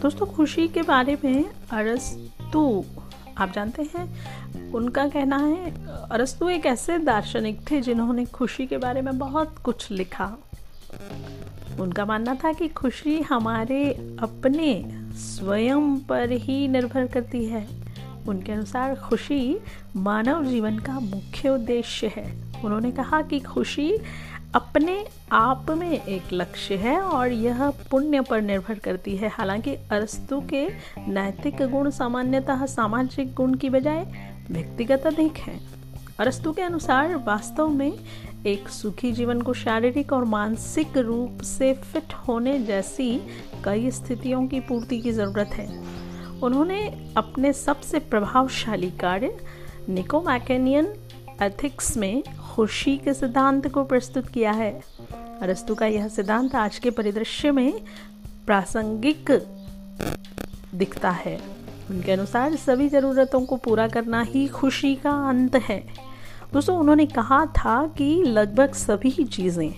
दोस्तों, खुशी के बारे में अरस्तु, आप जानते हैं, उनका कहना है, अरस्तु एक ऐसे दार्शनिक थे जिन्होंने खुशी के बारे में बहुत कुछ लिखा। उनका मानना था कि खुशी हमारे अपने स्वयं पर ही निर्भर करती है। उनके अनुसार खुशी मानव जीवन का मुख्य उद्देश्य है। उन्होंने कहा कि खुशी अपने आप में एक लक्ष्य है और यह पुण्य पर निर्भर करती है। हालाँकि अरस्तु के नैतिक गुण सामान्यतः सामाजिक गुण की बजाय व्यक्तिगत अधिक हैं। अरस्तु के अनुसार वास्तव में एक सुखी जीवन को शारीरिक और मानसिक रूप से फिट होने जैसी कई स्थितियों की पूर्ति की ज़रूरत है। उन्होंने अपने सबसे प्रभावशाली कार्य निको मैकेनियन एथिक्स में खुशी के सिद्धांत को प्रस्तुत किया है। अरस्तु का यह सिद्धांत आज के परिदृश्य में प्रासंगिक दिखता है। उनके अनुसार सभी ज़रूरतों को पूरा करना ही खुशी का अंत है। दोस्तों, उन्होंने कहा था कि लगभग सभी चीज़ें,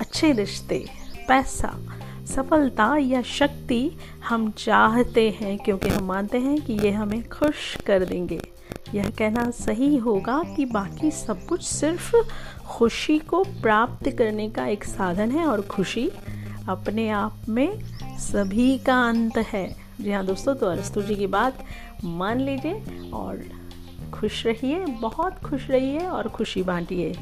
अच्छे रिश्ते, पैसा सफलता या शक्ति हम चाहते हैं, क्योंकि हम मानते हैं कि ये हमें खुश कर देंगे। यह कहना सही होगा कि बाकी सब कुछ सिर्फ़ खुशी को प्राप्त करने का एक साधन है और खुशी अपने आप में सभी का अंत है। जी हाँ दोस्तों तो अरस्तु जी की बात मान लीजिए और खुश रहिए, बहुत खुश रहिए और खुशी बांटिए।